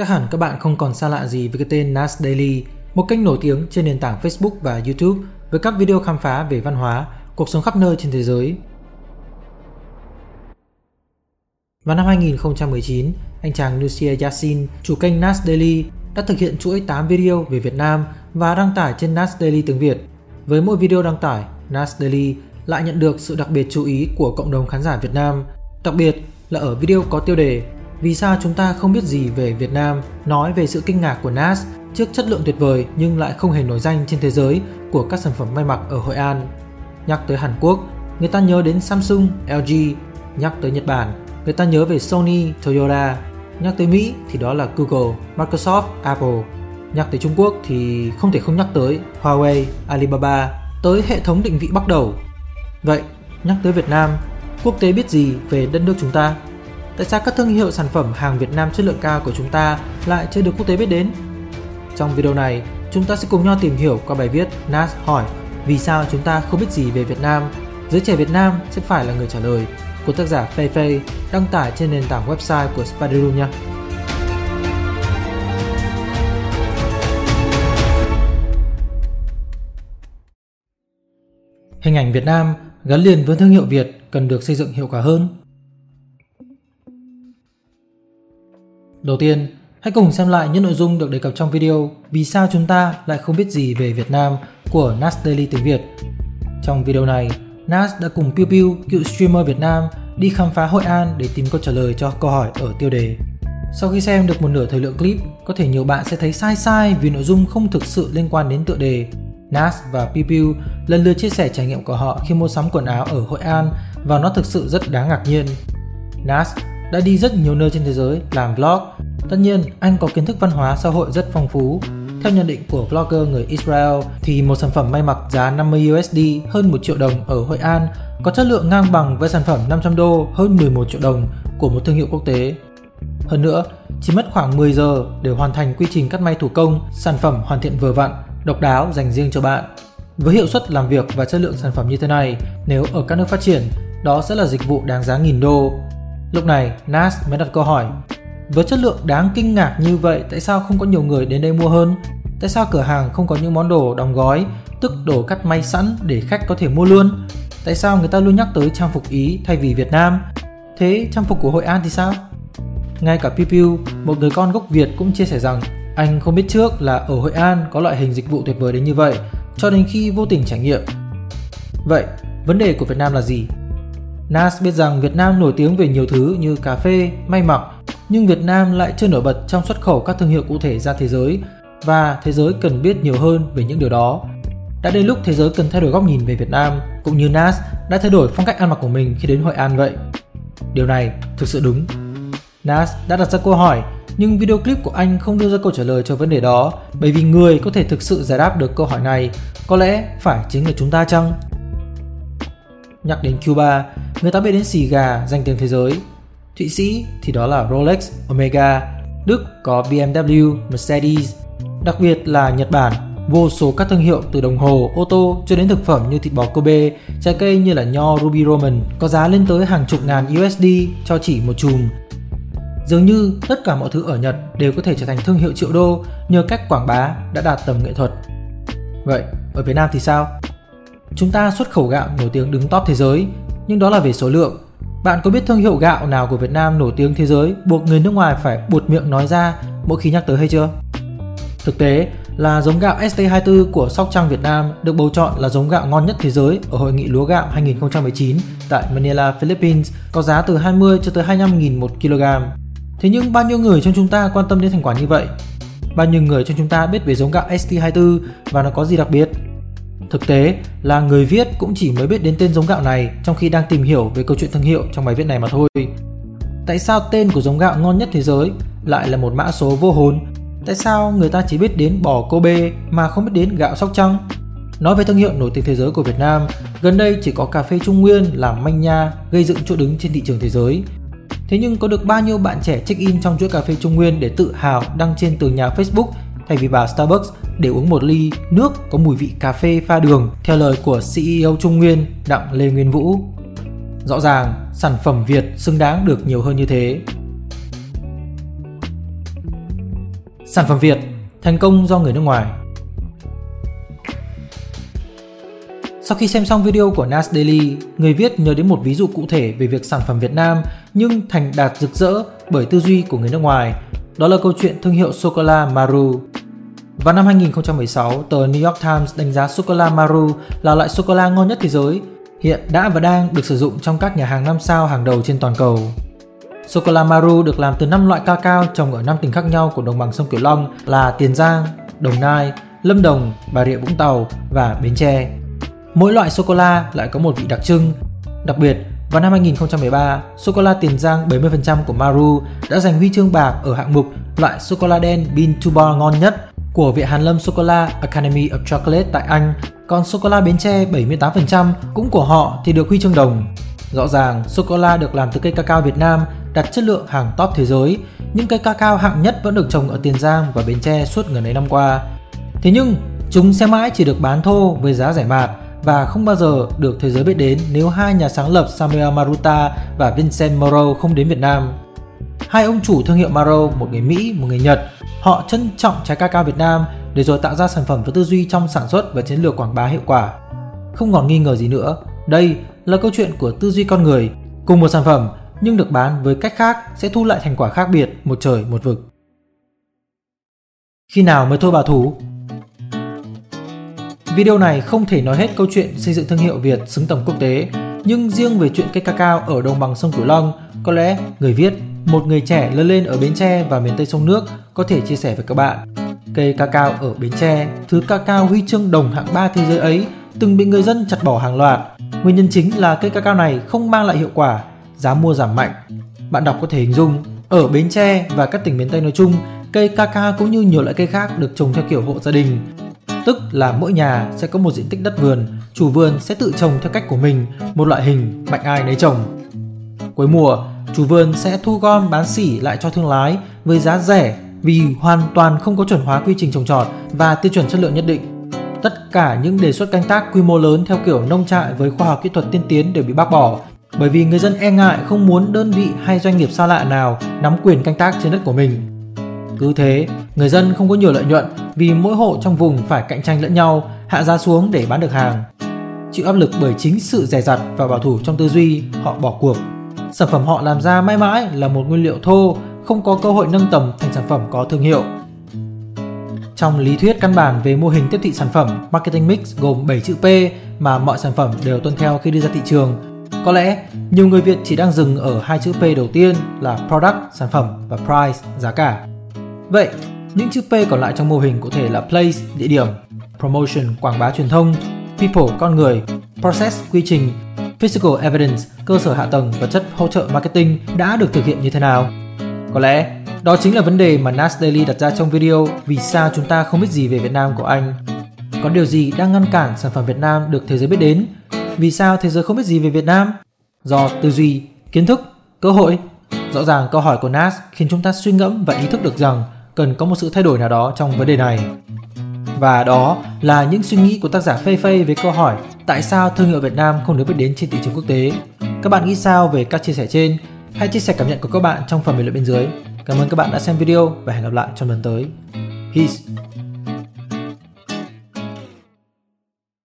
Chắc hẳn các bạn không còn xa lạ gì với cái tên Nas Daily, một kênh nổi tiếng trên nền tảng Facebook và YouTube với các video khám phá về văn hóa, cuộc sống khắp nơi trên thế giới. Vào năm 2019, anh chàng Lucia Yassin, chủ kênh Nas Daily, đã thực hiện chuỗi 8 video về Việt Nam và đăng tải trên Nas Daily tiếng Việt. Với mỗi video đăng tải, Nas Daily lại nhận được sự đặc biệt chú ý của cộng đồng khán giả Việt Nam, đặc biệt là ở video có tiêu đề vì sao chúng ta không biết gì về Việt Nam, nói về sự kinh ngạc của Nas trước chất lượng tuyệt vời nhưng lại không hề nổi danh trên thế giới của các sản phẩm may mặc ở Hội An. Nhắc tới Hàn Quốc, người ta nhớ đến Samsung, LG, nhắc tới Nhật Bản, người ta nhớ về Sony, Toyota, nhắc tới Mỹ thì đó là Google, Microsoft, Apple, nhắc tới Trung Quốc thì không thể không nhắc tới Huawei, Alibaba, tới hệ thống định vị bắt đầu. Vậy, nhắc tới Việt Nam, quốc tế biết gì về đất nước chúng ta? Tại sao các thương hiệu sản phẩm hàng Việt Nam chất lượng cao của chúng ta lại chưa được quốc tế biết đến? Trong video này, chúng ta sẽ cùng nhau tìm hiểu qua bài viết Nas hỏi vì sao chúng ta không biết gì về Việt Nam, giới trẻ Việt Nam sẽ phải là người trả lời của tác giả Fei Fei đăng tải trên nền tảng website của Spider nhé. Hình ảnh Việt Nam gắn liền với thương hiệu Việt cần được xây dựng hiệu quả hơn. Đầu tiên, hãy cùng xem lại những nội dung được đề cập trong video Vì sao chúng ta lại không biết gì về Việt Nam của Nas Daily tiếng Việt. Trong video này, Nas đã cùng Piu Piu, cựu streamer Việt Nam, đi khám phá Hội An để tìm câu trả lời cho câu hỏi ở tiêu đề. Sau khi xem được một nửa thời lượng clip, có thể nhiều bạn sẽ thấy sai sai vì nội dung không thực sự liên quan đến tựa đề. Nas và Piu Piu lần lượt chia sẻ trải nghiệm của họ khi mua sắm quần áo ở Hội An và nó thực sự rất đáng ngạc nhiên. Nas đã đi rất nhiều nơi trên thế giới làm vlog. Tất nhiên, anh có kiến thức văn hóa xã hội rất phong phú theo nhận định của vlogger người Israel thì một sản phẩm may mặc giá 50 USD hơn 1 triệu đồng ở Hội An có chất lượng ngang bằng với sản phẩm 500 đô hơn 11 triệu đồng của một thương hiệu quốc tế. Hơn nữa, chỉ mất khoảng 10 giờ để hoàn thành quy trình cắt may thủ công, sản phẩm hoàn thiện vừa vặn, độc đáo dành riêng cho bạn. Với hiệu suất làm việc và chất lượng sản phẩm như thế này, nếu ở các nước phát triển, đó sẽ là dịch vụ đáng giá nghìn đô. Lúc này, Nas mới đặt câu hỏi, với chất lượng đáng kinh ngạc như vậy, tại sao không có nhiều người đến đây mua hơn? Tại sao cửa hàng không có những món đồ đóng gói, tức đồ cắt may sẵn để khách có thể mua luôn? Tại sao người ta luôn nhắc tới trang phục Ý thay vì Việt Nam? Thế trang phục của Hội An thì sao? Ngay cả Piu Piu, một người con gốc Việt cũng chia sẻ rằng anh không biết trước là ở Hội An có loại hình dịch vụ tuyệt vời đến như vậy, cho đến khi vô tình trải nghiệm. Vậy, vấn đề của Việt Nam là gì? Nas biết rằng Việt Nam nổi tiếng về nhiều thứ như cà phê, may mặc, nhưng Việt Nam lại chưa nổi bật trong xuất khẩu các thương hiệu cụ thể ra thế giới và thế giới cần biết nhiều hơn về những điều đó. Đã đến lúc thế giới cần thay đổi góc nhìn về Việt Nam, cũng như Nas đã thay đổi phong cách ăn mặc của mình khi đến Hội An vậy. Điều này thực sự đúng. Nas đã đặt ra câu hỏi, nhưng video clip của anh không đưa ra câu trả lời cho vấn đề đó, bởi vì người có thể thực sự giải đáp được câu hỏi này có lẽ phải chính là chúng ta chăng? Nhắc đến Cuba, người ta biết đến xì gà danh tiếng thế giới. Thụy Sĩ thì đó là Rolex, Omega. Đức có BMW, Mercedes. Đặc biệt là Nhật Bản, vô số các thương hiệu từ đồng hồ, ô tô cho đến thực phẩm như thịt bò Kobe, trái cây như là nho Ruby Roman có giá lên tới hàng chục ngàn USD cho chỉ một chùm. Dường như tất cả mọi thứ ở Nhật đều có thể trở thành thương hiệu triệu đô nhờ cách quảng bá đã đạt tầm nghệ thuật. Vậy, ở Việt Nam thì sao? Chúng ta xuất khẩu gạo nổi tiếng đứng top thế giới, nhưng đó là về số lượng. Bạn có biết thương hiệu gạo nào của Việt Nam nổi tiếng thế giới buộc người nước ngoài phải buột miệng nói ra mỗi khi nhắc tới hay chưa? Thực tế là giống gạo ST24 của Sóc Trăng Việt Nam được bầu chọn là giống gạo ngon nhất thế giới ở Hội nghị lúa gạo 2019 tại Manila, Philippines có giá từ 20 cho tới 25.000 một kg. Thế nhưng bao nhiêu người trong chúng ta quan tâm đến thành quả như vậy? Bao nhiêu người trong chúng ta biết về giống gạo ST24 và nó có gì đặc biệt? Thực tế là người viết cũng chỉ mới biết đến tên giống gạo này trong khi đang tìm hiểu về câu chuyện thương hiệu trong bài viết này mà thôi. Tại sao tên của giống gạo ngon nhất thế giới lại là một mã số vô hồn? Tại sao người ta chỉ biết đến bò Kobe mà không biết đến gạo Sóc Trăng? Nói về thương hiệu nổi tiếng thế giới của Việt Nam, gần đây chỉ có cà phê Trung Nguyên làm manh nha gây dựng chỗ đứng trên thị trường thế giới. Thế nhưng có được bao nhiêu bạn trẻ check-in trong chuỗi cà phê Trung Nguyên để tự hào đăng trên tường nhà Facebook thay vì vào Starbucks để uống một ly nước có mùi vị cà phê pha đường theo lời của CEO Trung Nguyên Đặng Lê Nguyên Vũ. Rõ ràng, sản phẩm Việt xứng đáng được nhiều hơn như thế. Sản phẩm Việt thành công do người nước ngoài. Sau khi xem xong video của Nas Daily, người viết nhớ đến một ví dụ cụ thể về việc sản phẩm Việt Nam nhưng thành đạt rực rỡ bởi tư duy của người nước ngoài. Đó là câu chuyện thương hiệu sô-cô-la Maru. Vào năm 2016, tờ New York Times đánh giá sô-cô-la Maru là loại sô-cô-la ngon nhất thế giới, hiện đã và đang được sử dụng trong các nhà hàng 5 sao hàng đầu trên toàn cầu. Sô-cô-la Maru được làm từ 5 loại cacao trồng ở 5 tỉnh khác nhau của đồng bằng sông Cửu Long là Tiền Giang, Đồng Nai, Lâm Đồng, Bà Rịa Vũng Tàu và Bến Tre. Mỗi loại sô-cô-la lại có một vị đặc trưng. Đặc biệt, vào năm 2013, sô-cô-la Tiền Giang 70% của Maru đã giành huy chương bạc ở hạng mục loại sô-cô-la đen Bean to Bar ngon nhất của Viện Hàn Lâm Sô-cô-la Academy of Chocolate tại Anh, còn sô-cô-la Bến Tre 78% cũng của họ thì được huy chương đồng. Rõ ràng, sô-cô-la được làm từ cây cacao Việt Nam đạt chất lượng hàng top thế giới, những cây cacao hạng nhất vẫn được trồng ở Tiền Giang và Bến Tre suốt gần ấy năm qua. Thế nhưng, chúng sẽ mãi chỉ được bán thô với giá rẻ mạt và không bao giờ được thế giới biết đến nếu hai nhà sáng lập Samuel Maruta và Vincent Moro không đến Việt Nam. Hai ông chủ thương hiệu Maro, một người Mỹ, một người Nhật, họ trân trọng trái cacao Việt Nam để rồi tạo ra sản phẩm với tư duy trong sản xuất và chiến lược quảng bá hiệu quả. Không còn nghi ngờ gì nữa, đây là câu chuyện của tư duy con người. Cùng một sản phẩm nhưng được bán với cách khác sẽ thu lại thành quả khác biệt một trời một vực. Khi nào mới thôi bảo thủ? Video này không thể nói hết câu chuyện xây dựng thương hiệu Việt xứng tầm quốc tế, nhưng riêng về chuyện cây cacao ở đồng bằng sông Cửu Long, có lẽ người viết, một người trẻ lớn lên ở Bến Tre và miền Tây sông nước có thể chia sẻ với các bạn. Cây cacao ở Bến Tre, thứ cacao huy chương đồng hạng 3 thế giới ấy, từng bị người dân chặt bỏ hàng loạt. Nguyên nhân chính là cây cacao này không mang lại hiệu quả, giá mua giảm mạnh. Bạn đọc có thể hình dung, ở Bến Tre và các tỉnh miền Tây nói chung, cây cacao cũng như nhiều loại cây khác được trồng theo kiểu hộ gia đình. Tức là mỗi nhà sẽ có một diện tích đất vườn, chủ vườn sẽ tự trồng theo cách của mình, một loại hình mạnh ai nấy trồng. Cuối mùa, chủ vườn sẽ thu gom bán xỉ lại cho thương lái với giá rẻ vì hoàn toàn không có chuẩn hóa quy trình trồng trọt và tiêu chuẩn chất lượng nhất định. Tất cả những đề xuất canh tác quy mô lớn theo kiểu nông trại với khoa học kỹ thuật tiên tiến đều bị bác bỏ bởi vì người dân e ngại không muốn đơn vị hay doanh nghiệp xa lạ nào nắm quyền canh tác trên đất của mình. Cứ thế, người dân không có nhiều lợi nhuận vì mỗi hộ trong vùng phải cạnh tranh lẫn nhau, hạ giá xuống để bán được hàng. Chịu áp lực bởi chính sự dè dặt và bảo thủ trong tư duy, họ bỏ cuộc. Sản phẩm họ làm ra mãi mãi là một nguyên liệu thô, không có cơ hội nâng tầm thành sản phẩm có thương hiệu. Trong lý thuyết căn bản về mô hình tiếp thị sản phẩm, marketing mix gồm 7 chữ P mà mọi sản phẩm đều tuân theo khi đưa ra thị trường có lẽ nhiều người Việt chỉ đang dừng ở hai chữ P đầu tiên là product, sản phẩm và price, giá cả. Vậy, những chữ P còn lại trong mô hình có thể là place, địa điểm, promotion, quảng bá truyền thông, people, con người, process, quy trình, physical evidence, cơ sở hạ tầng, và chất hỗ trợ marketing đã được thực hiện như thế nào? Có lẽ đó chính là vấn đề mà Nas Daily đặt ra trong video Vì sao chúng ta không biết gì về Việt Nam của anh. Có điều gì đang ngăn cản sản phẩm Việt Nam được thế giới biết đến vì sao thế giới không biết gì về Việt Nam? Do tư duy, kiến thức, cơ hội. Rõ ràng câu hỏi của Nas khiến chúng ta suy ngẫm và ý thức được rằng cần có một sự thay đổi nào đó trong vấn đề này. Và đó là những suy nghĩ của tác giả Phê Phê với câu hỏi tại sao thương hiệu Việt Nam không được biết đến trên thị trường quốc tế. Các bạn nghĩ sao về các chia sẻ trên? Hãy chia sẻ cảm nhận của các bạn trong phần bình luận bên dưới. Cảm ơn các bạn đã xem video và hẹn gặp lại trong lần tới. Peace!